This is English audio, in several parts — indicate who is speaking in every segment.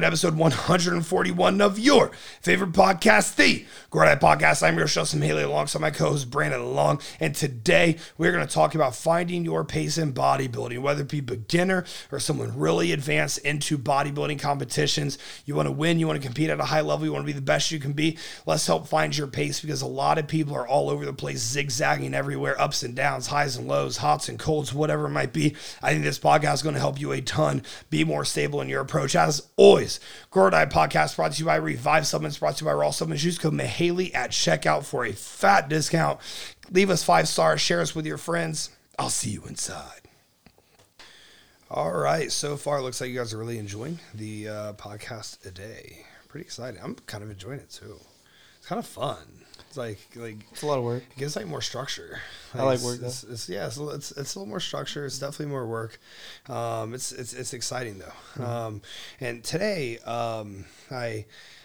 Speaker 1: episode 141 of your favorite podcast, the Grow or Die Podcast. I'm your host, Mihaly, alongside my co-host Brandon Long, and today we're going to talk about finding your pace in bodybuilding, whether it be beginner or someone really advanced into bodybuilding competitions. You want to win, you want to compete at a high level, you want to be the best you can be. Let's help find your pace because a lot of people are all over the place, zigzagging everywhere, ups and downs, highs and lows, hots and colds, whatever it might be. I think this podcast is going to help you a ton be more stable in your approach. As always, Grow or Die Podcast brought to you by Revive Supplements, brought to you by Raw Supplements. Use code Mihaly at checkout for a fat discount. Leave us five stars, share us with your friends. I'll see you inside. All right, so far looks like you guys are really enjoying the uh, podcast today. Pretty excited. I'm kind of enjoying it too. It's kind of fun. Like like
Speaker 2: It's a lot of work.
Speaker 1: it gives like more structure.
Speaker 2: I like work.
Speaker 1: It's, it's, yeah, it's, a little- it's it's a little more structure. It's definitely more work. Um, it's it's it's exciting though.
Speaker 2: Mm-hmm.
Speaker 1: Um, and today, um, I.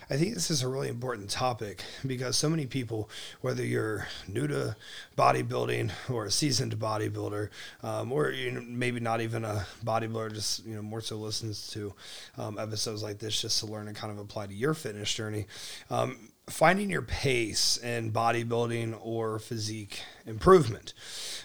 Speaker 1: I think this is a really important topic because so many people, whether you're new to bodybuilding or a seasoned bodybuilder, um, or you know, maybe not even a bodybuilder, just you know more so listens to um, episodes like this just to learn and kind of apply to your fitness journey. Um, finding your pace in bodybuilding or physique improvement.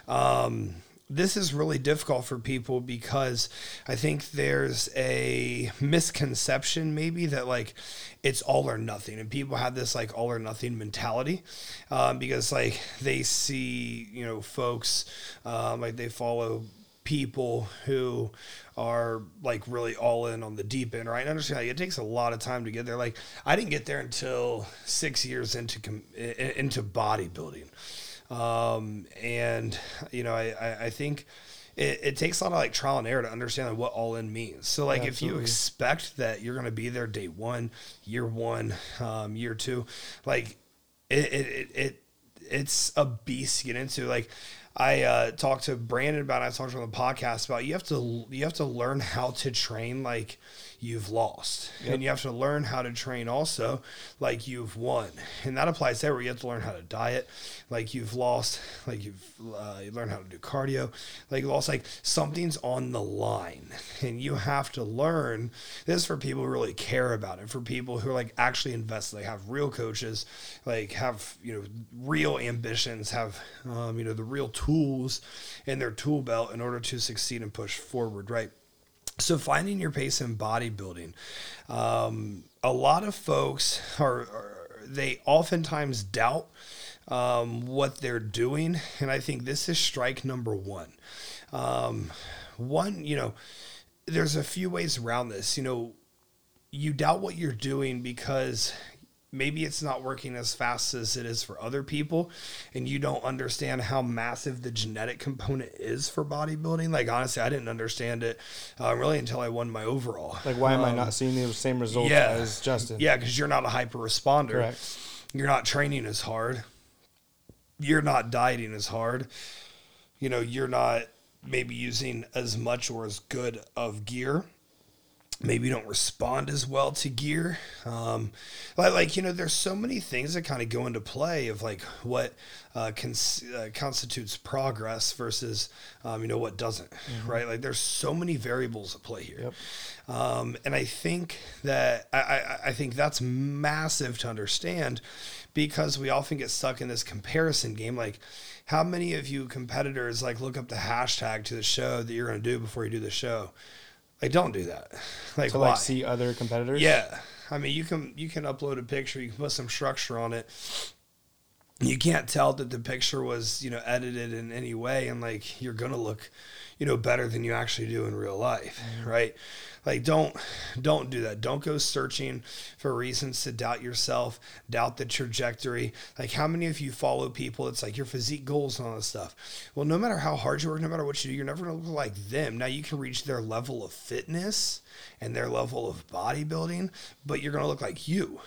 Speaker 1: Um, this is really difficult for people because I think there's a misconception maybe that like it's all or nothing, and people have this like all or nothing mentality um, because like they see you know folks um, like they follow people who are like really all in on the deep end, right? And understand like, it takes a lot of time to get there. Like I didn't get there until six years into com- i- i- into bodybuilding, um, and you know I I, I think. It, it takes a lot of like trial and error to understand like, what all in means. So like if you expect that you're going to be there day one, year one, um, year two, like it, it, it, it it's a beast to get into. Like I uh, talked to Brandon about, it, I talked on the podcast about you have to you have to learn how to train like you've lost, and you have to learn how to train also like you've won, and that applies there. Where you have to learn how to diet like you've lost, like you've uh, you learn how to do cardio, like you lost, like something's on the line, and you have to learn. This is for people who really care about it, for people who are like actually invested, like have real coaches, like have you know real ambitions, have um, you know the real tools in their tool belt in order to succeed and push forward, right? So finding your pace in bodybuilding, um, a lot of folks are, are they oftentimes doubt um, what they're doing, and I think this is strike number one. Um, one, you know, there's a few ways around this. You know, you doubt what you're doing because maybe it's not working as fast as it is for other people and you don't understand how massive the genetic component is for bodybuilding. Like honestly i didn't understand it uh, really until i won my overall.
Speaker 2: Like, why am I not seeing the same results
Speaker 1: Um, yeah.
Speaker 2: as Justin?
Speaker 1: yeah because you're not a hyper responder
Speaker 2: Correct.
Speaker 1: you're not training as hard. You're not dieting as hard. You know you're not maybe using as much or as good of gear maybe you don't respond as well to gear um, like, like you know there's so many things that kind of go into play of like what uh, cons- uh, constitutes progress versus um, you know what doesn't right like there's so many variables at play here
Speaker 2: Yep.
Speaker 1: um, and I think that I, I, I think that's massive to understand because we often get stuck in this comparison game. Like, how many of you competitors like look up the hashtag to the show that you're going to do before you do the show? Like, don't do that. Like,
Speaker 2: To
Speaker 1: why?
Speaker 2: like see other competitors.
Speaker 1: Yeah, I mean, you can you can upload a picture, you can put some structure on it. You can't tell that the picture was you know edited in any way, and like you're gonna look, you know, better than you actually do in real life, mm-hmm. right? Like don't don't do that. Don't go searching for reasons to doubt yourself, doubt the trajectory. Like how many of you follow people? It's like your physique goals and all this stuff. Well, no matter how hard you work, no matter what you do, you're never gonna look like them. Now you can reach their level of fitness and their level of bodybuilding, but you're gonna look like you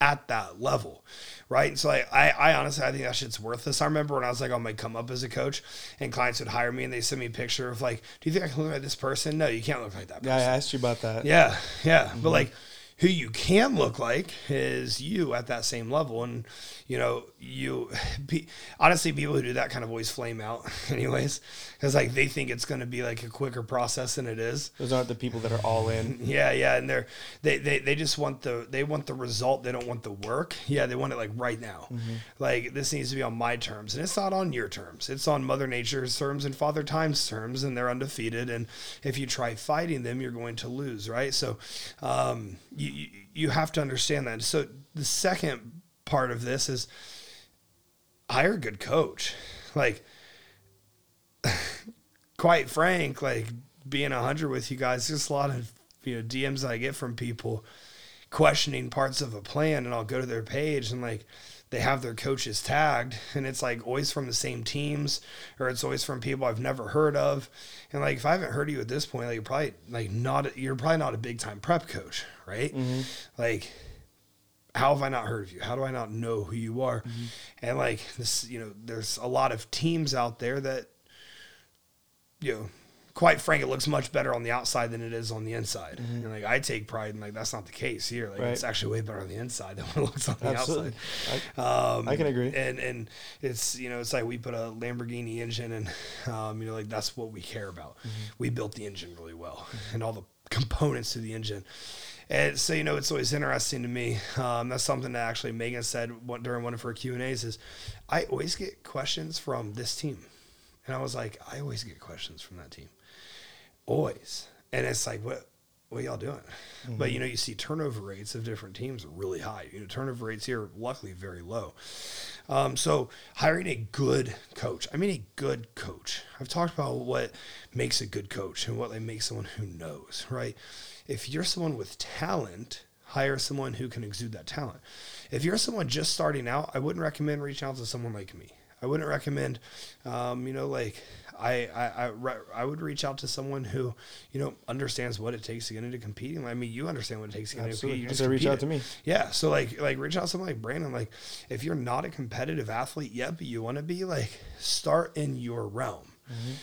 Speaker 1: at that level, right? So like, I, I honestly, I think that shit's worthless. I remember when I was like on my come up as a coach, and clients would hire me and they send me a picture of like, do you think I can look like this person? No, you can't look like that
Speaker 2: Yeah, I asked you about that.
Speaker 1: Yeah, yeah. But mm-hmm. like, who you can look like is you at that same level. And you know you be, honestly people who do that kind of always flame out anyways. Because like they think it's going to be like a quicker process than it is.
Speaker 2: Those aren't the people that are all in.
Speaker 1: yeah yeah and they're they, they they just want the they want the result. They don't want the work. Yeah they want it like right now. Like this needs to be on my terms and it's not on your terms. It's on mother nature's terms and father time's terms and they're undefeated. And if you try fighting them you're going to lose right? So um you you, you have to understand that. So the second part of this is hire a good coach. Like quite frank, like being a hundred with you guys, there's a lot of you know DMs I get from people questioning parts of a plan, and I'll go to their page and like they have their coaches tagged, and it's like always from the same teams, or it's always from people I've never heard of, and like if I haven't heard of you at this point, like you're probably like not you're probably not a big time prep coach, right? Like how have I not heard of you? How do I not know who you are? And like this, you know, there's a lot of teams out there that, you know, quite frank, it looks much better on the outside than it is on the inside. And like I take pride in like that's not the case here. Like it's actually way better on the inside than what it looks on the
Speaker 2: Absolutely.
Speaker 1: outside. Um,
Speaker 2: I can agree.
Speaker 1: And and it's you know it's like we put a Lamborghini engine and um, you know like that's what we care about.
Speaker 2: Mm-hmm.
Speaker 1: We built the engine really well and all the components to the engine. And so you know it's always interesting to me. Um, that's something that actually Megan said during one of her Q and A's is I always get questions from this team, and I was like I always get questions from that team, always. And it's like what what y'all doing? But you know, you see turnover rates of different teams are really high. You know, turnover rates here luckily very low. Um, so hiring a good coach, I mean a good coach. I've talked about what makes a good coach and what like, makes someone who knows, right? If you're someone with talent, hire someone who can exude that talent. If you're someone just starting out, I wouldn't recommend reaching out to someone like me. I wouldn't recommend, um, you know, like I, I, I, re- I would reach out to someone who, you know, understands what it takes to get into competing. I mean, you understand what it takes to get into competing. You just
Speaker 2: reach out to me.
Speaker 1: Yeah. So like, like reach out to someone like Brandon. Like, if you're not a competitive athlete yet, but you want to be, like, start in your realm,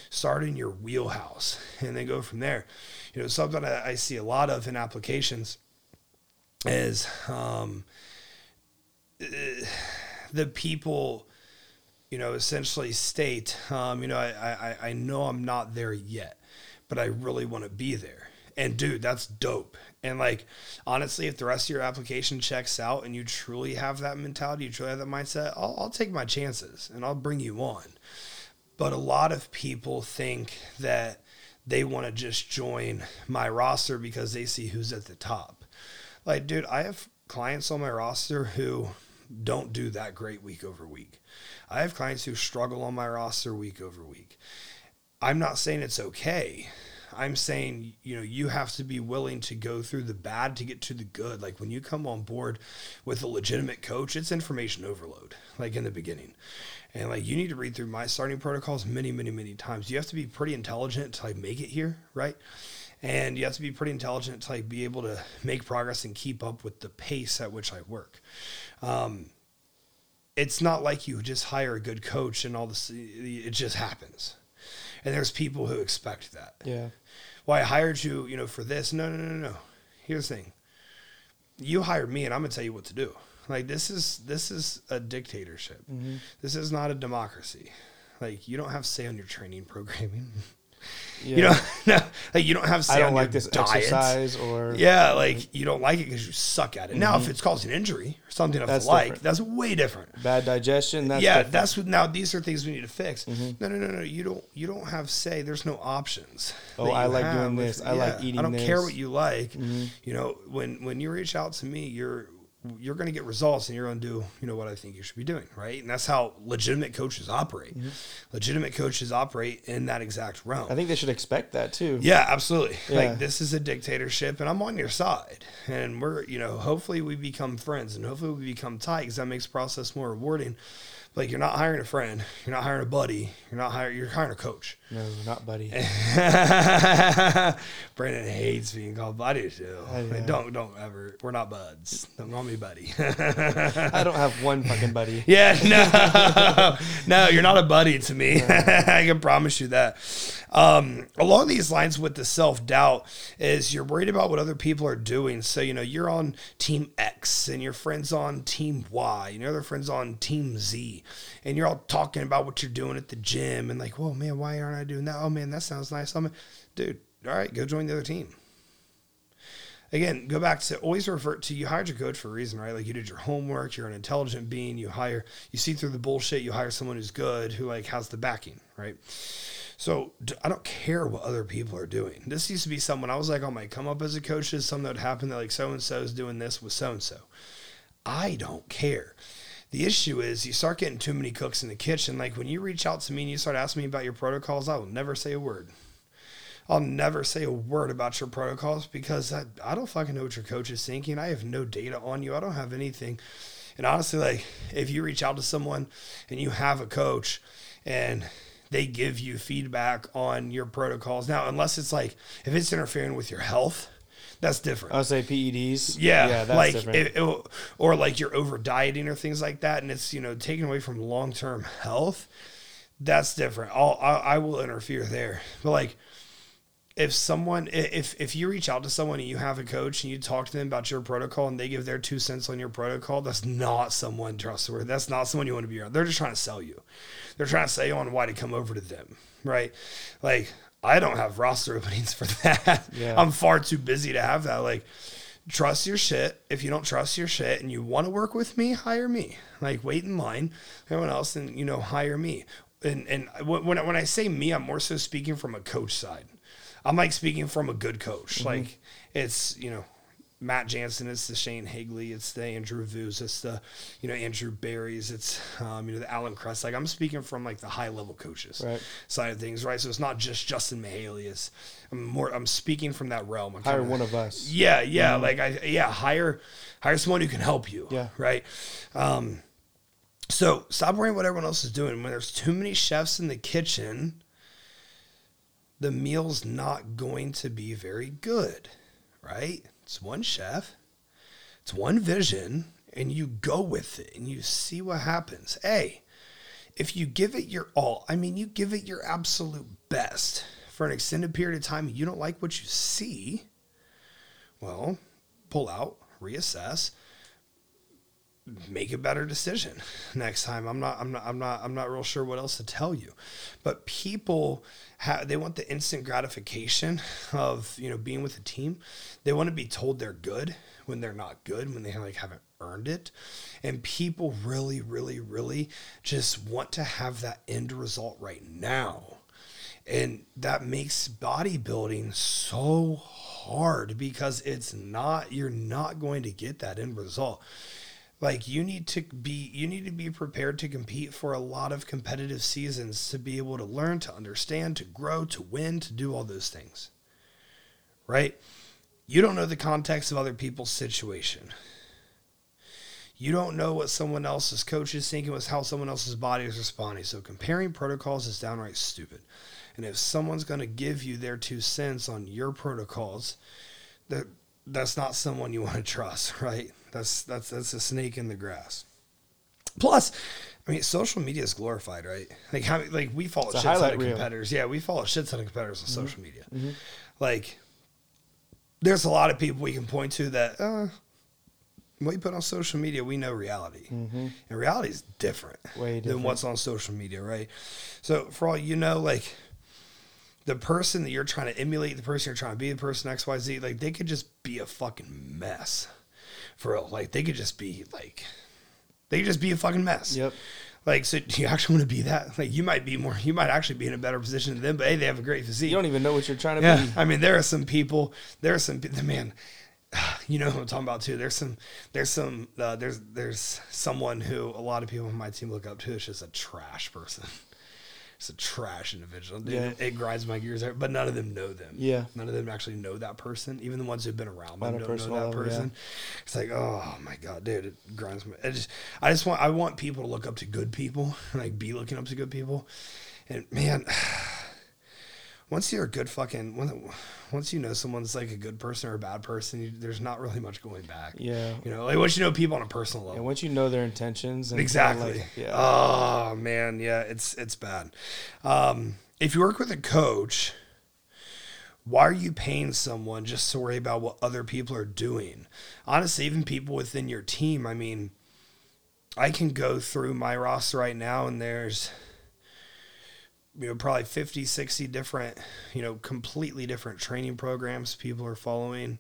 Speaker 1: start in your wheelhouse, and then go from there. You know, something I, I see a lot of in applications is um, the people you know, essentially state, um, you know, I, I, I know I'm not there yet, but I really want to be there. And dude, that's dope. And like, honestly, if the rest of your application checks out and you truly have that mentality, you truly have that mindset, I'll, I'll take my chances and I'll bring you on. But a lot of people think that they want to just join my roster because they see who's at the top. Like, dude, I have clients on my roster who don't do that great week over week. I have clients who struggle on my roster week over week. I'm not saying it's okay. I'm saying, you know, you have to be willing to go through the bad to get to the good. Like when you come on board with a legitimate coach, it's information overload, like in the beginning. And like you need to read through my starting protocols many, many, many times. You have to be pretty intelligent to like make it here, right? And you have to be pretty intelligent to like be able to make progress and keep up with the pace at which I work. Um, it's not like you just hire a good coach and all this, it just happens. And there's people who expect that.
Speaker 2: Yeah.
Speaker 1: Well, I hired you, you know, for this. No, no, no, no. Here's the thing. You hired me and I'm gonna tell you what to do. Like this is this is a dictatorship. Mm-hmm. This is not a democracy. Like you don't have say on your training programming.
Speaker 2: Yeah.
Speaker 1: You know, no, like you don't have say
Speaker 2: I don't
Speaker 1: on
Speaker 2: like this
Speaker 1: diet.
Speaker 2: exercise or
Speaker 1: Yeah, like you don't like it because you suck at it. Now, if mm-hmm. it's causing injury or something of
Speaker 2: That's
Speaker 1: the like, that's way different.
Speaker 2: bad digestion. That's
Speaker 1: yeah,
Speaker 2: different.
Speaker 1: that's what. Now these are things we need to fix. Mm-hmm. No, no, no, no. You don't. You don't have say. There's no options.
Speaker 2: Oh, I like doing
Speaker 1: with-
Speaker 2: this. I like eating
Speaker 1: I don't care what you like. Mm-hmm. You know, when when you reach out to me, you're you're going to get results, and you're going to do you know what I think you should be doing, right? And that's how legitimate coaches operate. Mm-hmm. Legitimate coaches operate in that exact realm.
Speaker 2: I think they should expect that too.
Speaker 1: Yeah, absolutely.
Speaker 2: Yeah.
Speaker 1: Like this is a dictatorship, and I'm on your side. And we're, you know, hopefully we become friends, and hopefully we become tight because that makes the process more rewarding. Like you're not hiring a friend, you're not hiring a buddy, you're not hiring you're hiring a coach.
Speaker 2: No, not buddy.
Speaker 1: Brandon hates being called buddy too.
Speaker 2: I know.
Speaker 1: Like, don't don't ever. We're not buds. Don't call me buddy.
Speaker 2: I don't have one fucking buddy.
Speaker 1: yeah, no, no, you're not a buddy to me. I can promise you that. Um, along these lines, with the self doubt, is you're worried about what other people are doing. So you know you're on team X and your friends on team Y and your other friends on team Z, and you're all talking about what you're doing at the gym and like, whoa, man, why aren't I doing that? Oh man, that sounds nice. Oh, I'm, dude, all right, go join the other team again, go back to always revert to you hired your coach for a reason, right? Like you did your homework, you're an intelligent being, you hire, you see through the bullshit, you hire someone who's good, who like has the backing, right? So I don't care what other people are doing. This used to be someone I was like on my come up as a coach is something that would happen that like so and so is doing this with so and so. I don't care. The issue is you start getting too many cooks in the kitchen. Like when you reach out to me and you start asking me about your protocols, I will never say a word. I'll never say a word about your protocols because I, I don't fucking know what your coach is thinking. I have no data on you. I don't have anything. And honestly, like if you reach out to someone and you have a coach and they give you feedback on your protocols, now, unless it's like if it's interfering with your health, that's different.
Speaker 2: I would say PEDs.
Speaker 1: Yeah,
Speaker 2: yeah, that's
Speaker 1: like
Speaker 2: different.
Speaker 1: it, it- or like you're over dieting or things like that, and it's you know taken away from long term health. That's different. I'll, I I will interfere there, but like if someone if if you reach out to someone and you have a coach and you talk to them about your protocol and they give their two cents on your protocol, that's not someone trustworthy. That's not someone you want to be around. They're just trying to sell you. They're trying to sell you on why to come over to them, right? Like I don't have roster openings for that.
Speaker 2: Yeah.
Speaker 1: I'm far too busy to have that. Like trust your shit. If you don't trust your shit and you want to work with me, hire me. Like wait in line, everyone else, and you know hire me. And and when when I- when I say me, I'm more so speaking from a coach side. I'm like speaking from a good coach. Mm-hmm. Like it's you know Matt Jansen, it's the Shane Higley, it's the Andrew Vuz, it's the you know Andrew Barry's, it's um, you know the Alan Crest. Like I'm speaking from like the high level coaches
Speaker 2: Right.
Speaker 1: side of things, right? So it's not just Justin Mihaly. It's I'm more I'm speaking from that realm. I'm
Speaker 2: Hire
Speaker 1: kinda-
Speaker 2: one of us.
Speaker 1: yeah, yeah, like I yeah, hire hire someone who can help you.
Speaker 2: Yeah.
Speaker 1: Right. Um so stop worrying what everyone else is doing. When there's too many chefs in the kitchen, the meal's not going to be very good. Right? It's one chef, it's one vision, and you go with it and you see what happens. Hey, if you give it your all, I mean, you give it your absolute best for an extended period of time you don't like what you see, well, pull out, reassess, make a better decision next time. I'm not, I'm not, I'm not, I'm not real sure what else to tell you, but people have, they want the instant gratification of, you know, being with a team. They want to be told they're good when they're not good, when they like haven't earned it. And people really, really, really just want to have that end result right now. And that makes bodybuilding so hard because it's not, you're not going to get that end result. Like you need to be, you need to be prepared to compete for a lot of competitive seasons to be able to learn, to understand, to grow, to win, to do all those things. Right? You don't know the context of other people's situation. You don't know what someone else's coach is thinking, was how someone else's body is responding. So comparing protocols is downright stupid. And if someone's going to give you their two cents on your protocols, that that's not someone you want to trust, right? That's that's that's a snake in the grass. Plus, I mean, social media is glorified, right? Like how like we follow
Speaker 2: It's
Speaker 1: shit ton of
Speaker 2: reel.
Speaker 1: competitors. Yeah, we follow shit ton of competitors on mm-hmm. social media. Mm-hmm. Like, there's a lot of people we can point to that. Uh, what you put on social media, we know reality, mm-hmm. and reality is different,
Speaker 2: Way
Speaker 1: than what's on social media, right? So for all you know, like the person that you're trying to emulate, the person you're trying to be, the person X, Y, Z, like they could just be a fucking mess, for real. Like they could just be like, they could just be a fucking mess.
Speaker 2: Yep.
Speaker 1: Like, so do you actually want to be that? Like, you might be more, you might actually be in a better position than them, but hey, they have a great physique.
Speaker 2: You don't even know what you're trying to
Speaker 1: Yeah,
Speaker 2: be.
Speaker 1: I mean, there are some people. There are some pe- man. You know who I'm talking about too. There's some. There's some. Uh, there's there's someone who a lot of people on my team look up to. Is just a trash person. It's a trash individual, dude.
Speaker 2: Yeah.
Speaker 1: It, it grinds my gears. But none of them know them.
Speaker 2: Yeah.
Speaker 1: None of them actually know that person. Even the ones who've been around them don't know that
Speaker 2: level, yeah.
Speaker 1: person. It's like, oh my god, dude, it grinds my. I just, I just want, I want people to look up to good people, and like be looking up to good people, and man, once you're a good fucking, once you know someone's like a good person or a bad person, you, there's not really much going back.
Speaker 2: Yeah.
Speaker 1: You know, like once you know people on a personal level.
Speaker 2: And once you know their intentions, and
Speaker 1: Exactly.
Speaker 2: like- yeah.
Speaker 1: Oh man, yeah, it's it's bad. Um, if you work with a coach, why are you paying someone just to worry about what other people are doing? Honestly, even people within your team. I mean, I can go through my roster right now, and there's you know probably 50 60 different you know completely different training programs people are following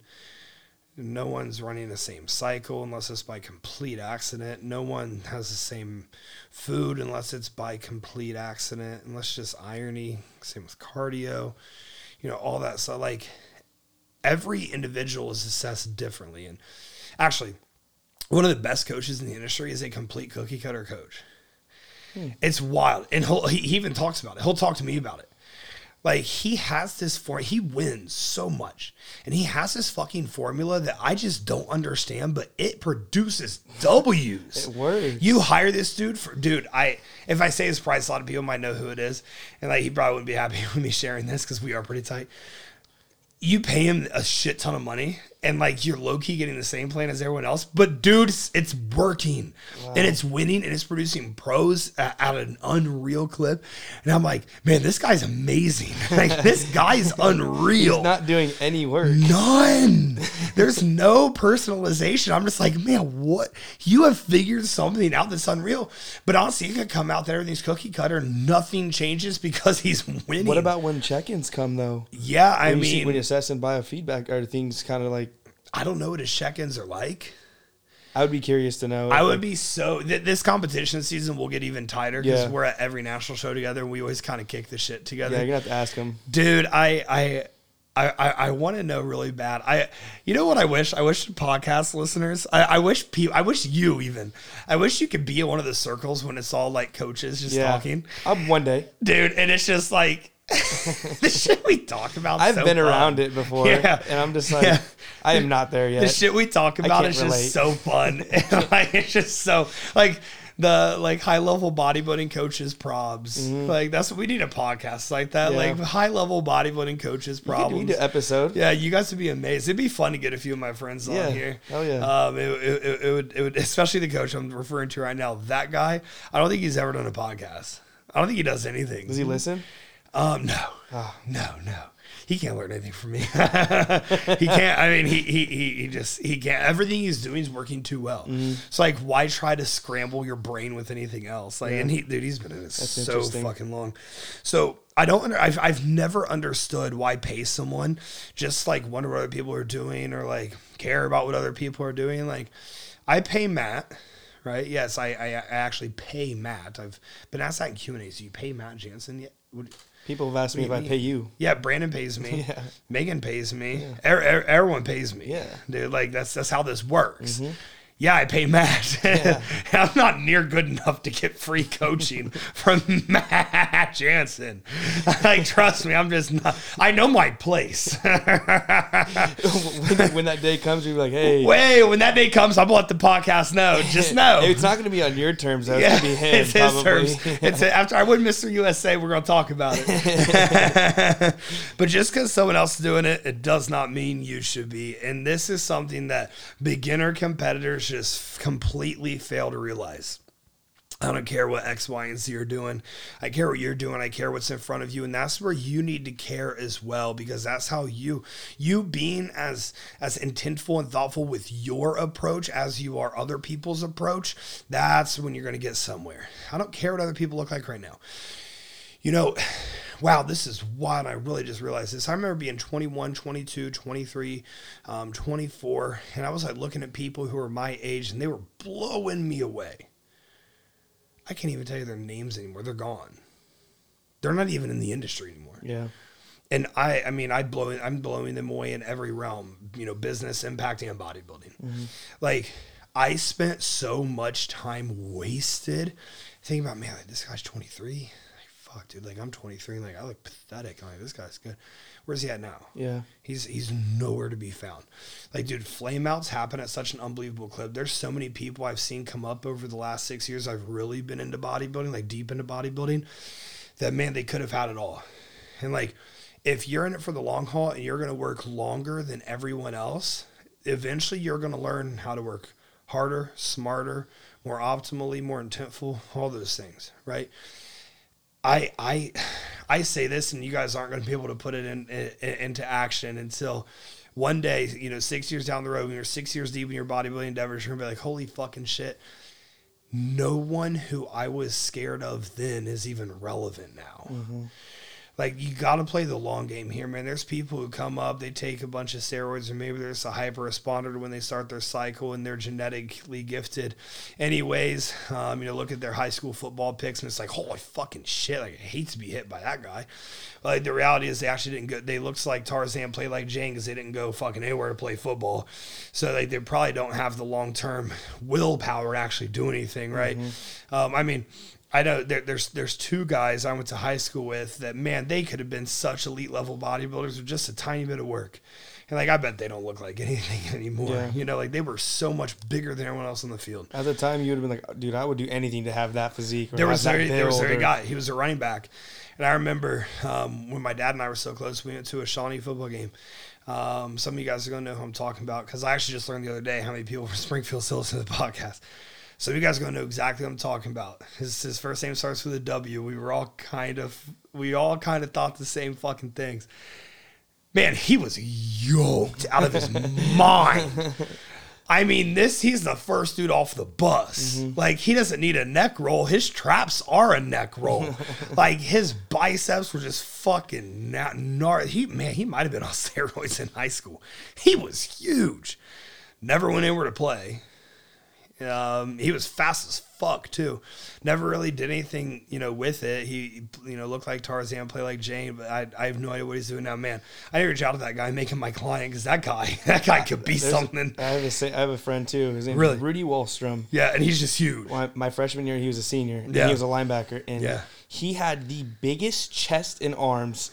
Speaker 1: no one's running the same cycle unless it's by complete accident. No one has the same food unless it's by complete accident. Unless just irony. Same with cardio. You know, all that So, Like every individual is assessed differently. And actually, one of the best coaches in the industry is a complete cookie cutter coach. Hmm. It's wild. And he'll, he he even talks about it. He'll talk to me about it. Like he has this for he wins so much, and he has this fucking formula that I just don't understand, but it produces W's.
Speaker 2: It works.
Speaker 1: You hire this dude for dude. I if I say his price, a lot of people might know who it is, and like he probably wouldn't be happy with me sharing this because we are pretty tight. You pay him a shit ton of money, and like you're low key getting the same plan as everyone else, but dude, it's, it's working, and it's winning, and it's producing pros at, an unreal clip. And I'm like, man, this guy's amazing. like this guy's unreal.
Speaker 2: He's not doing any work.
Speaker 1: None. There's no personalization. I'm just like, man, what? You have figured something out that's unreal. But honestly, you could come out there these cookie cutter, nothing changes because he's winning.
Speaker 2: What about when check-ins come though?
Speaker 1: Yeah, I
Speaker 2: When you see-
Speaker 1: mean,
Speaker 2: when you assess and biofeedback, are things kind of like?
Speaker 1: I don't know what his check-ins are like.
Speaker 2: I would be curious to know.
Speaker 1: I would be so. Th- this competition season will get even tighter because
Speaker 2: Yeah.
Speaker 1: we're at every national show together, and we always kind of kick the shit together.
Speaker 2: Yeah, you're gonna have to ask him.
Speaker 1: dude i i I, I, I want to know really bad. I, you know what I wish? I wish podcast listeners. I, I wish people. I wish you even. I wish you could be in one of the circles when it's all like coaches just
Speaker 2: Yeah,
Speaker 1: talking,
Speaker 2: I'm one day.
Speaker 1: dude. And it's just like the shit we talk about.
Speaker 2: I've
Speaker 1: so
Speaker 2: been
Speaker 1: fun.
Speaker 2: around it before,
Speaker 1: Yeah.
Speaker 2: and I'm just like,
Speaker 1: Yeah.
Speaker 2: I am not there yet.
Speaker 1: The shit we talk about is
Speaker 2: relate.
Speaker 1: just so fun. Like it's just so like the like high level bodybuilding coaches probs. Like that's what we need a podcast like that.
Speaker 2: Mm-hmm. Yeah.
Speaker 1: Like high level bodybuilding coaches problems.
Speaker 2: We do an episode.
Speaker 1: Yeah, you guys would be amazed. It'd be fun to get a few of my friends
Speaker 2: Yeah.
Speaker 1: on here.
Speaker 2: Oh yeah.
Speaker 1: Um, it, it, it would, it would, especially the coach I'm referring to right now. That guy, I don't think he's ever done a podcast. I don't think he does anything.
Speaker 2: Does he listen?
Speaker 1: Um, no,
Speaker 2: Ah.
Speaker 1: no, no. He can't learn anything from me. he can't. I mean, he, he he he just he can't. Everything he's doing is working too well.
Speaker 2: Mm-hmm.
Speaker 1: So like, why try to scramble your brain with anything else? Like, and he, dude, he's been in it so fucking long. So I don't. Under, I've I've never understood why pay someone just like wonder what other people are doing or like care about what other people are doing. Like, I pay Matt. Right? Yes, I, I, I actually pay Matt. I've been asked that in Q and A. So you pay Matt Jansen yet? Would,
Speaker 2: People have asked me if I pay you.
Speaker 1: yeah, Brandon pays me.
Speaker 2: Yeah.
Speaker 1: Megan pays me. Er, er- everyone pays me.
Speaker 2: Yeah. Mm-hmm.
Speaker 1: dude. Like that's that's how this works. Yeah, I pay Matt.
Speaker 2: Yeah.
Speaker 1: I'm not near good enough to get free coaching from Matt Jansen. like, trust me, I'm just not. I know my place.
Speaker 2: when, when that day comes, you're like, hey,
Speaker 1: Wait, when that day comes, I'll let the podcast know. Just know.
Speaker 2: it's not going to be on your terms. Though. It's
Speaker 1: Yeah,
Speaker 2: going to be him.
Speaker 1: it's his
Speaker 2: probably.
Speaker 1: terms. It's after I win Mr. USA, we're gonna talk about it. but just because someone else is doing it, it does not mean you should be. And this is something that beginner competitors just completely fail to realize. I don't care what X, Y, and Z are doing. I care what you're doing. I care what's in front of you, and that's where you need to care as well, because that's how you, you being as as intentful and thoughtful with your approach as you are other people's approach. That's when you're going to get somewhere. I don't care what other people look like right now. You know, wow, this is wild. I really just realized this. I remember being 21, 22, 23, um, 24, and I was like looking at people who were my age, and they were blowing me away. I can't even tell you their names anymore. They're gone. They're not even in the industry anymore.
Speaker 2: Yeah.
Speaker 1: And I, I mean, I blow, I'm blowing them away in every realm. You know, business, impact, and bodybuilding. Like, I spent so much time wasted thinking about, man, like, this guy's 23. Like, fuck, dude. Like I'm 23, and like I look pathetic. I'm like this guy's good. Where's he at now?
Speaker 2: Yeah.
Speaker 1: He's he's nowhere to be found. Like, dude, flameouts happen at such an unbelievable clip. There's so many people I've seen come up over the last six years. I've really been into bodybuilding, like deep into bodybuilding. That man, they could have had it all. And like, if you're in it for the long haul and you're gonna work longer than everyone else, eventually you're gonna learn how to work harder, smarter, more optimally, more intentful, all those things, right? I I I say this, and you guys aren't going to be able to put it in, in, into action until one day, you know, six years down the road, when you're six years deep in your bodybuilding endeavors, you're gonna be like, holy fucking shit. No one who I was scared of then is even relevant now.
Speaker 2: Mm-hmm.
Speaker 1: Like you got to play the long game here, man. There's people who come up, they take a bunch of steroids, or maybe there's a hyper responder when they start their cycle, and they're genetically gifted. Anyways, um, you know, look at their high school football picks, and it's like, holy fucking shit! Like I hate to be hit by that guy. Like the reality is, they actually didn't go. They looks like Tarzan played like Jane because they didn't go fucking anywhere to play football. So like they probably don't have the long term willpower to actually do anything, right? Mm-hmm. Um, I mean I know there, there's there's two guys I went to high school with that man they could have been such elite level bodybuilders with just a tiny bit of work, and like I bet they don't look like anything anymore. Yeah. You know, like they were so much bigger than everyone else on the field.
Speaker 2: At the time, you would have been like, dude, I would do anything to have that physique.
Speaker 1: there was there, there was a guy. He was a running back, and I remember um, when my dad and I were so close, we went to a Shawnee football game. Um, some of you guys are gonna know who I'm talking about because I actually just learned the other day how many people from Springfield still listen to the podcast. So you guys are gonna know exactly what I'm talking about. His his first name starts with a W. We were all kind of we all kind of thought the same fucking things. Man, he was yoked out of his mind. I mean, this he's the first dude off the bus. Mm-hmm. Like he doesn't need a neck roll. His traps are a neck roll. like his biceps were just fucking gnarly. He man, he might have been on steroids in high school. He was huge. Never went anywhere to play. Um, he was fast as fuck too. Never really did anything, you know, with it. He, you know, looked like Tarzan, played like Jane, but I, I have no idea what he's doing now. Man, I need to reach out to that guy, make him my client because that guy, that guy could be There's, something.
Speaker 2: I have a, I have a friend too. His name really? Rudy Wallstrom.
Speaker 1: Yeah, and he's just huge.
Speaker 2: My, my freshman year, he was a senior. And yeah. he was a linebacker, and yeah. he had the biggest chest and arms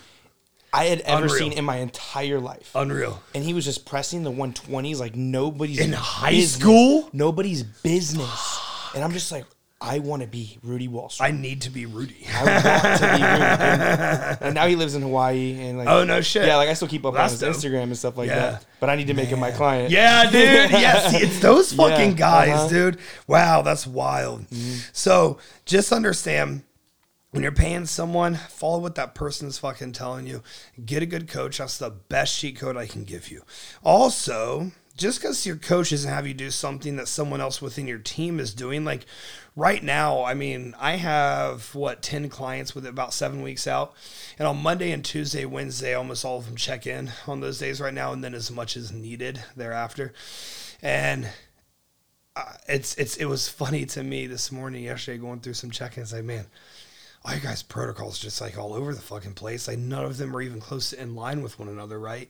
Speaker 2: I had ever Unreal. seen in my entire life.
Speaker 1: Unreal.
Speaker 2: And he was just pressing the 120s like nobody's
Speaker 1: in high business. school.
Speaker 2: Nobody's business. and I'm just like, I want to be Rudy Wallstrom.
Speaker 1: I need to be Rudy. I want to be Rudy.
Speaker 2: And, and, now he lives in Hawaii and like
Speaker 1: Oh no shit.
Speaker 2: Yeah, like I still keep up on his dope. Instagram and stuff like yeah. that. But I need to make Man. him my client.
Speaker 1: Yeah, dude. yes, it's those fucking yeah, guys, uh-huh. dude. Wow, that's wild. Mm-hmm. So just understand when you're paying someone, follow what that person is fucking telling you. Get a good coach. That's the best cheat code I can give you. Also, just because your coach doesn't have you do something that someone else within your team is doing, like right now, I mean, I have what, 10 clients with about seven weeks out. And on Monday and Tuesday, Wednesday, almost all of them check in on those days right now, and then as much as needed thereafter. And uh, it's, it's, it was funny to me this morning, yesterday, going through some check ins, like, man, all you guys' protocols just like all over the fucking place. Like none of them are even close to in line with one another, right?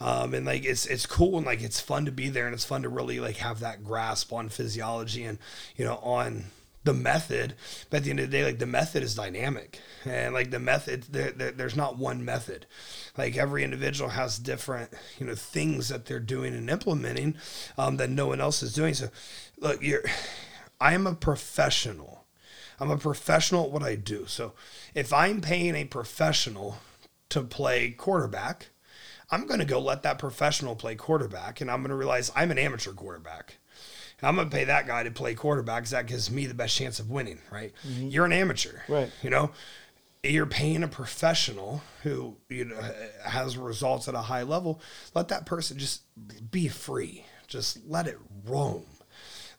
Speaker 1: Um, and like it's it's cool and like it's fun to be there and it's fun to really like have that grasp on physiology and you know on the method. But at the end of the day, like the method is dynamic and like the method there, there, there's not one method. Like every individual has different you know things that they're doing and implementing um, that no one else is doing. So look, you're I am a professional I'm a professional at what I do. So if I'm paying a professional to play quarterback, I'm going to go let that professional play quarterback, and I'm going to realize I'm an amateur quarterback. I'm going to pay that guy to play quarterback because that gives me the best chance of winning, right? Mm-hmm. You're an amateur,
Speaker 2: right?
Speaker 1: You know, you're paying a professional who you know has results at a high level. Let that person just be free. Just let it roam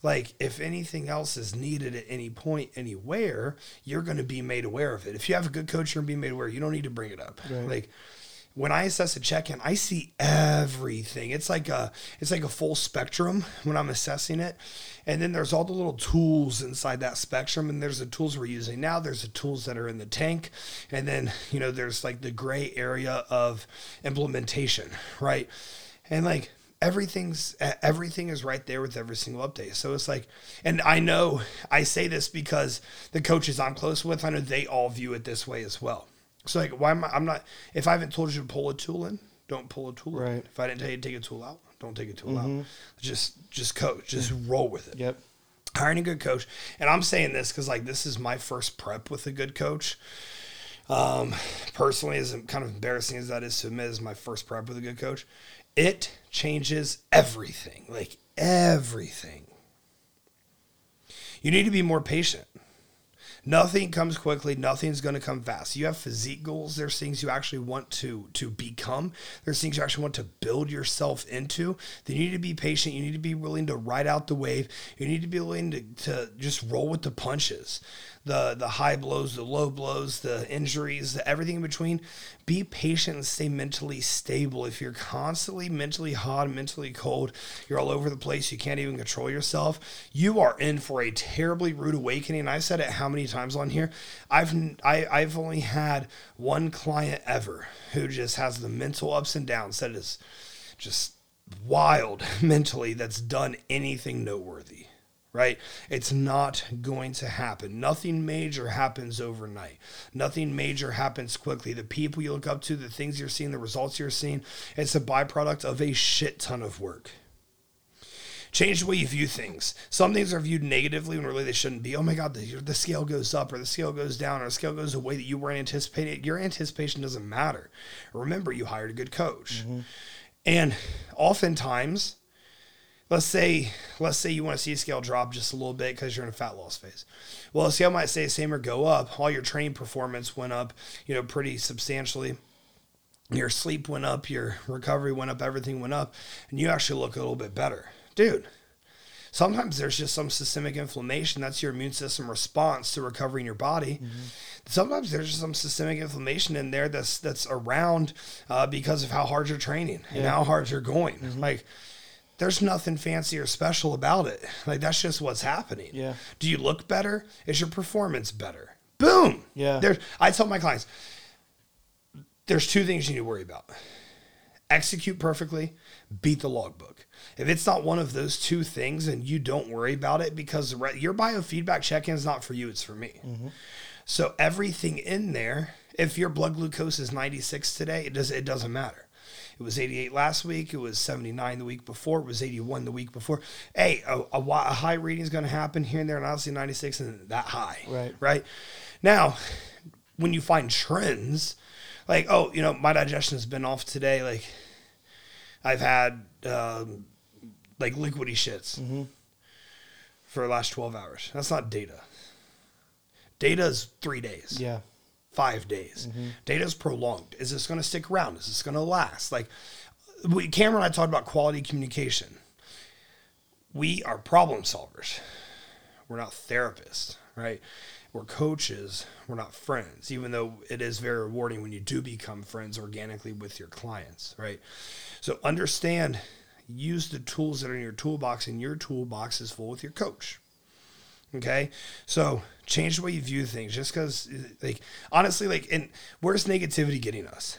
Speaker 1: like if anything else is needed at any point anywhere you're going to be made aware of it if you have a good coach you're going to be made aware you don't need to bring it up right. like when I assess a check-in, I see everything. It's like a it's like a full spectrum when I'm assessing it. And then there's all the little tools inside that spectrum. And there's the tools we're using now. There's the tools that are in the tank. And then, you know, there's like the gray area of implementation, right? And like everything's everything is right there with every single update. So it's like, and I know I say this because the coaches I'm close with, I know they all view it this way as well. So like, why am I? I'm not. If I haven't told you to pull a tool in, don't pull a tool. Right. In. If I didn't tell you to take a tool out, don't take a tool mm-hmm. out. Just just coach. Just roll with it.
Speaker 2: Yep.
Speaker 1: Hiring a good coach, and I'm saying this because like this is my first prep with a good coach. Um, personally, as kind of embarrassing as that is to admit, is my first prep with a good coach. It changes everything, like everything. You need to be more patient. Nothing comes quickly. Nothing's going to come fast. You have physique goals. There's things you actually want to to become. There's things you actually want to build yourself into. Then you need to be patient. You need to be willing to ride out the wave. You need to be willing to, to just roll with the punches the the high blows, the low blows, the injuries, the everything in between. Be patient and stay mentally stable. If you're constantly mentally hot mentally cold, you're all over the place, you can't even control yourself, you are in for a terribly rude awakening. I said it how many times on here? I've I, I've only had one client ever who just has the mental ups and downs that is just wild mentally that's done anything noteworthy right? It's not going to happen. Nothing major happens overnight. Nothing major happens quickly. The people you look up to, the things you're seeing, the results you're seeing, it's a byproduct of a shit ton of work. Change the way you view things. Some things are viewed negatively when really they shouldn't be. Oh my God, the, the scale goes up or the scale goes down or the scale goes the way that you weren't anticipating. Your anticipation doesn't matter. Remember, you hired a good coach. Mm-hmm. And oftentimes, let's say let's say you want to see a scale drop just a little bit because you're in a fat loss phase. Well, the scale might say same or go up. All your training performance went up, you know, pretty substantially. Your sleep went up, your recovery went up, everything went up, and you actually look a little bit better. Dude, sometimes there's just some systemic inflammation. That's your immune system response to recovering your body. Mm-hmm. Sometimes there's just some systemic inflammation in there that's that's around uh, because of how hard you're training and how hard you're going. Mm-hmm. Like there's nothing fancy or special about it. Like that's just what's happening.
Speaker 2: Yeah.
Speaker 1: Do you look better? Is your performance better? Boom.
Speaker 2: Yeah.
Speaker 1: There's I tell my clients there's two things you need to worry about. Execute perfectly, beat the logbook. If it's not one of those two things, and you don't worry about it because your biofeedback check-in is not for you, it's for me. Mm-hmm. So everything in there, if your blood glucose is 96 today, it does it doesn't matter. It was 88 last week. It was 79 the week before. It was 81 the week before. Hey, a, a, a high reading is going to happen here and there, and obviously 96 and that high.
Speaker 2: Right.
Speaker 1: Right. Now, when you find trends, like, oh, you know, my digestion has been off today. Like, I've had um, like liquidy shits mm-hmm. for the last 12 hours. That's not data. Data is three days.
Speaker 2: Yeah
Speaker 1: five days. Mm-hmm. Data is prolonged. Is this going to stick around? Is this going to last? Like, we, Cameron and I talked about quality communication. We are problem solvers. We're not therapists, right? We're coaches. We're not friends, even though it is very rewarding when you do become friends organically with your clients, right? So understand, use the tools that are in your toolbox, and your toolbox is full with your coach. Okay. So change the way you view things just because, like, honestly, like, and where's negativity getting us?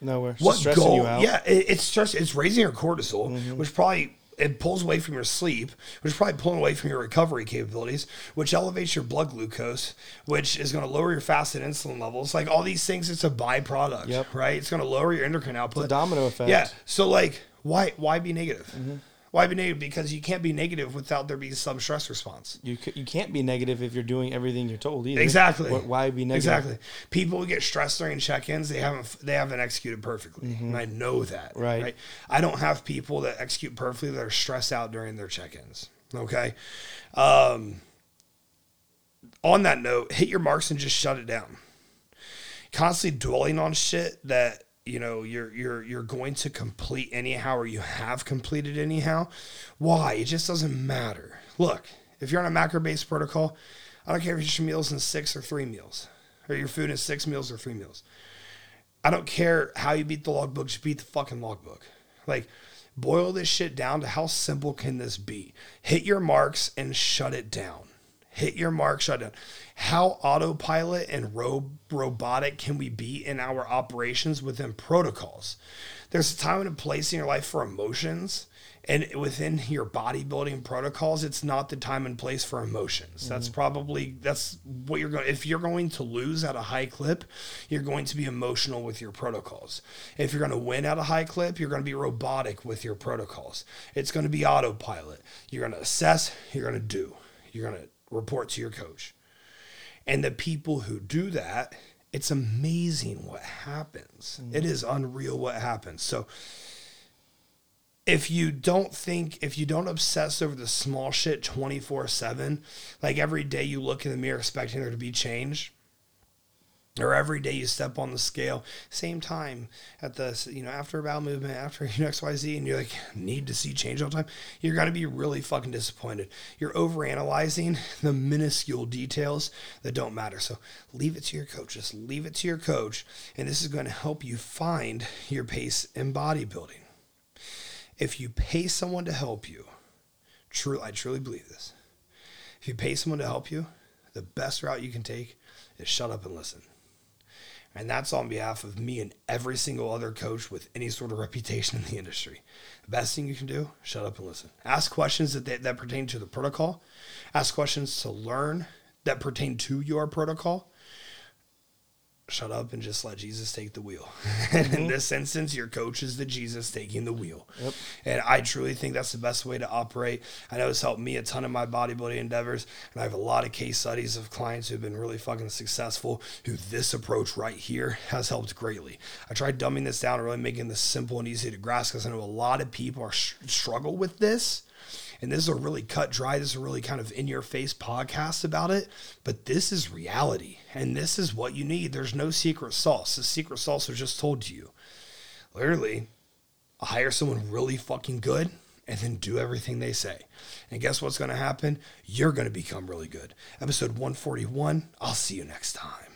Speaker 2: Nowhere. It's what goal?
Speaker 1: Yeah. It, it's stress. It's raising your cortisol, mm-hmm. which probably it pulls away from your sleep, which is probably pulling away from your recovery capabilities, which elevates your blood glucose, which is going to lower your fasted insulin levels. Like all these things, it's a byproduct,
Speaker 2: yep.
Speaker 1: right? It's going to lower your endocrine output.
Speaker 2: It's a domino effect.
Speaker 1: Yeah. So like, why why be negative? Mm-hmm. Why be negative? Because you can't be negative without there being some stress response.
Speaker 2: You you can't be negative if you're doing everything you're told either.
Speaker 1: Exactly.
Speaker 2: Why be negative?
Speaker 1: Exactly. People get stressed during check-ins. They haven't they haven't executed perfectly, mm-hmm. and I know that.
Speaker 2: Right. right.
Speaker 1: I don't have people that execute perfectly that are stressed out during their check-ins. Okay. Um, on that note, hit your marks and just shut it down. Constantly dwelling on shit that you know you're you're you're going to complete anyhow or you have completed anyhow. Why? It just doesn't matter. Look if you're on a macro based protocol i don't care if your meals in six or three meals or your food in six meals or three meals. I don't care how you beat the logbook just beat the fucking logbook. Like boil this shit down to how simple can this be? Hit your marks and shut it down hit your mark, shut down. How autopilot and ro- robotic can we be in our operations within protocols? There's a time and a place in your life for emotions and within your bodybuilding protocols it's not the time and place for emotions mm-hmm. that's probably that's what you're going if you're going to lose at a high clip you're going to be emotional with your protocols if you're going to win at a high clip you're going to be robotic with your protocols it's going to be autopilot you're going to assess you're going to do you're going to report to your coach. And the people who do that it's amazing what happens. Mm-hmm. it is unreal what happens. So if you don't think, if you don't obsess over the small shit 24 7, like every day you look in the mirror expecting there to be change, or every day you step on the scale, same time at the, you know, after a bowel movement, after you know, XYZ, and you're like, need to see change all the time, you're going to be really fucking disappointed. You're overanalyzing the minuscule details that don't matter. So leave it to your coach. Just leave it to your coach. And this is going to help you find your pace in bodybuilding if you pay someone to help you, true, I truly believe this. If you pay someone to help you, the best route you can take is shut up and listen. And that's on behalf of me and every single other coach with any sort of reputation in the industry. The best thing you can do, shut up and listen. Ask questions that, that pertain to the protocol. Ask questions to learn that pertain to your protocol shut up and just let Jesus take the wheel. Mm-hmm. in this instance, your coach is the Jesus taking the wheel. Yep. And I truly think that's the best way to operate. I know it's helped me a ton in my bodybuilding endeavors. And I have a lot of case studies of clients who've been really fucking successful who this approach right here has helped greatly. I tried dumbing this down and really making this simple and easy to grasp because I know a lot of people are struggle with this and this is a really cut dry, this is a really kind of in your face podcast about it. But this is reality. And this is what you need. There's no secret sauce. The secret sauce was just told to you. Literally, hire someone really fucking good and then do everything they say. And guess what's going to happen? You're going to become really good. Episode 141. I'll see you next time.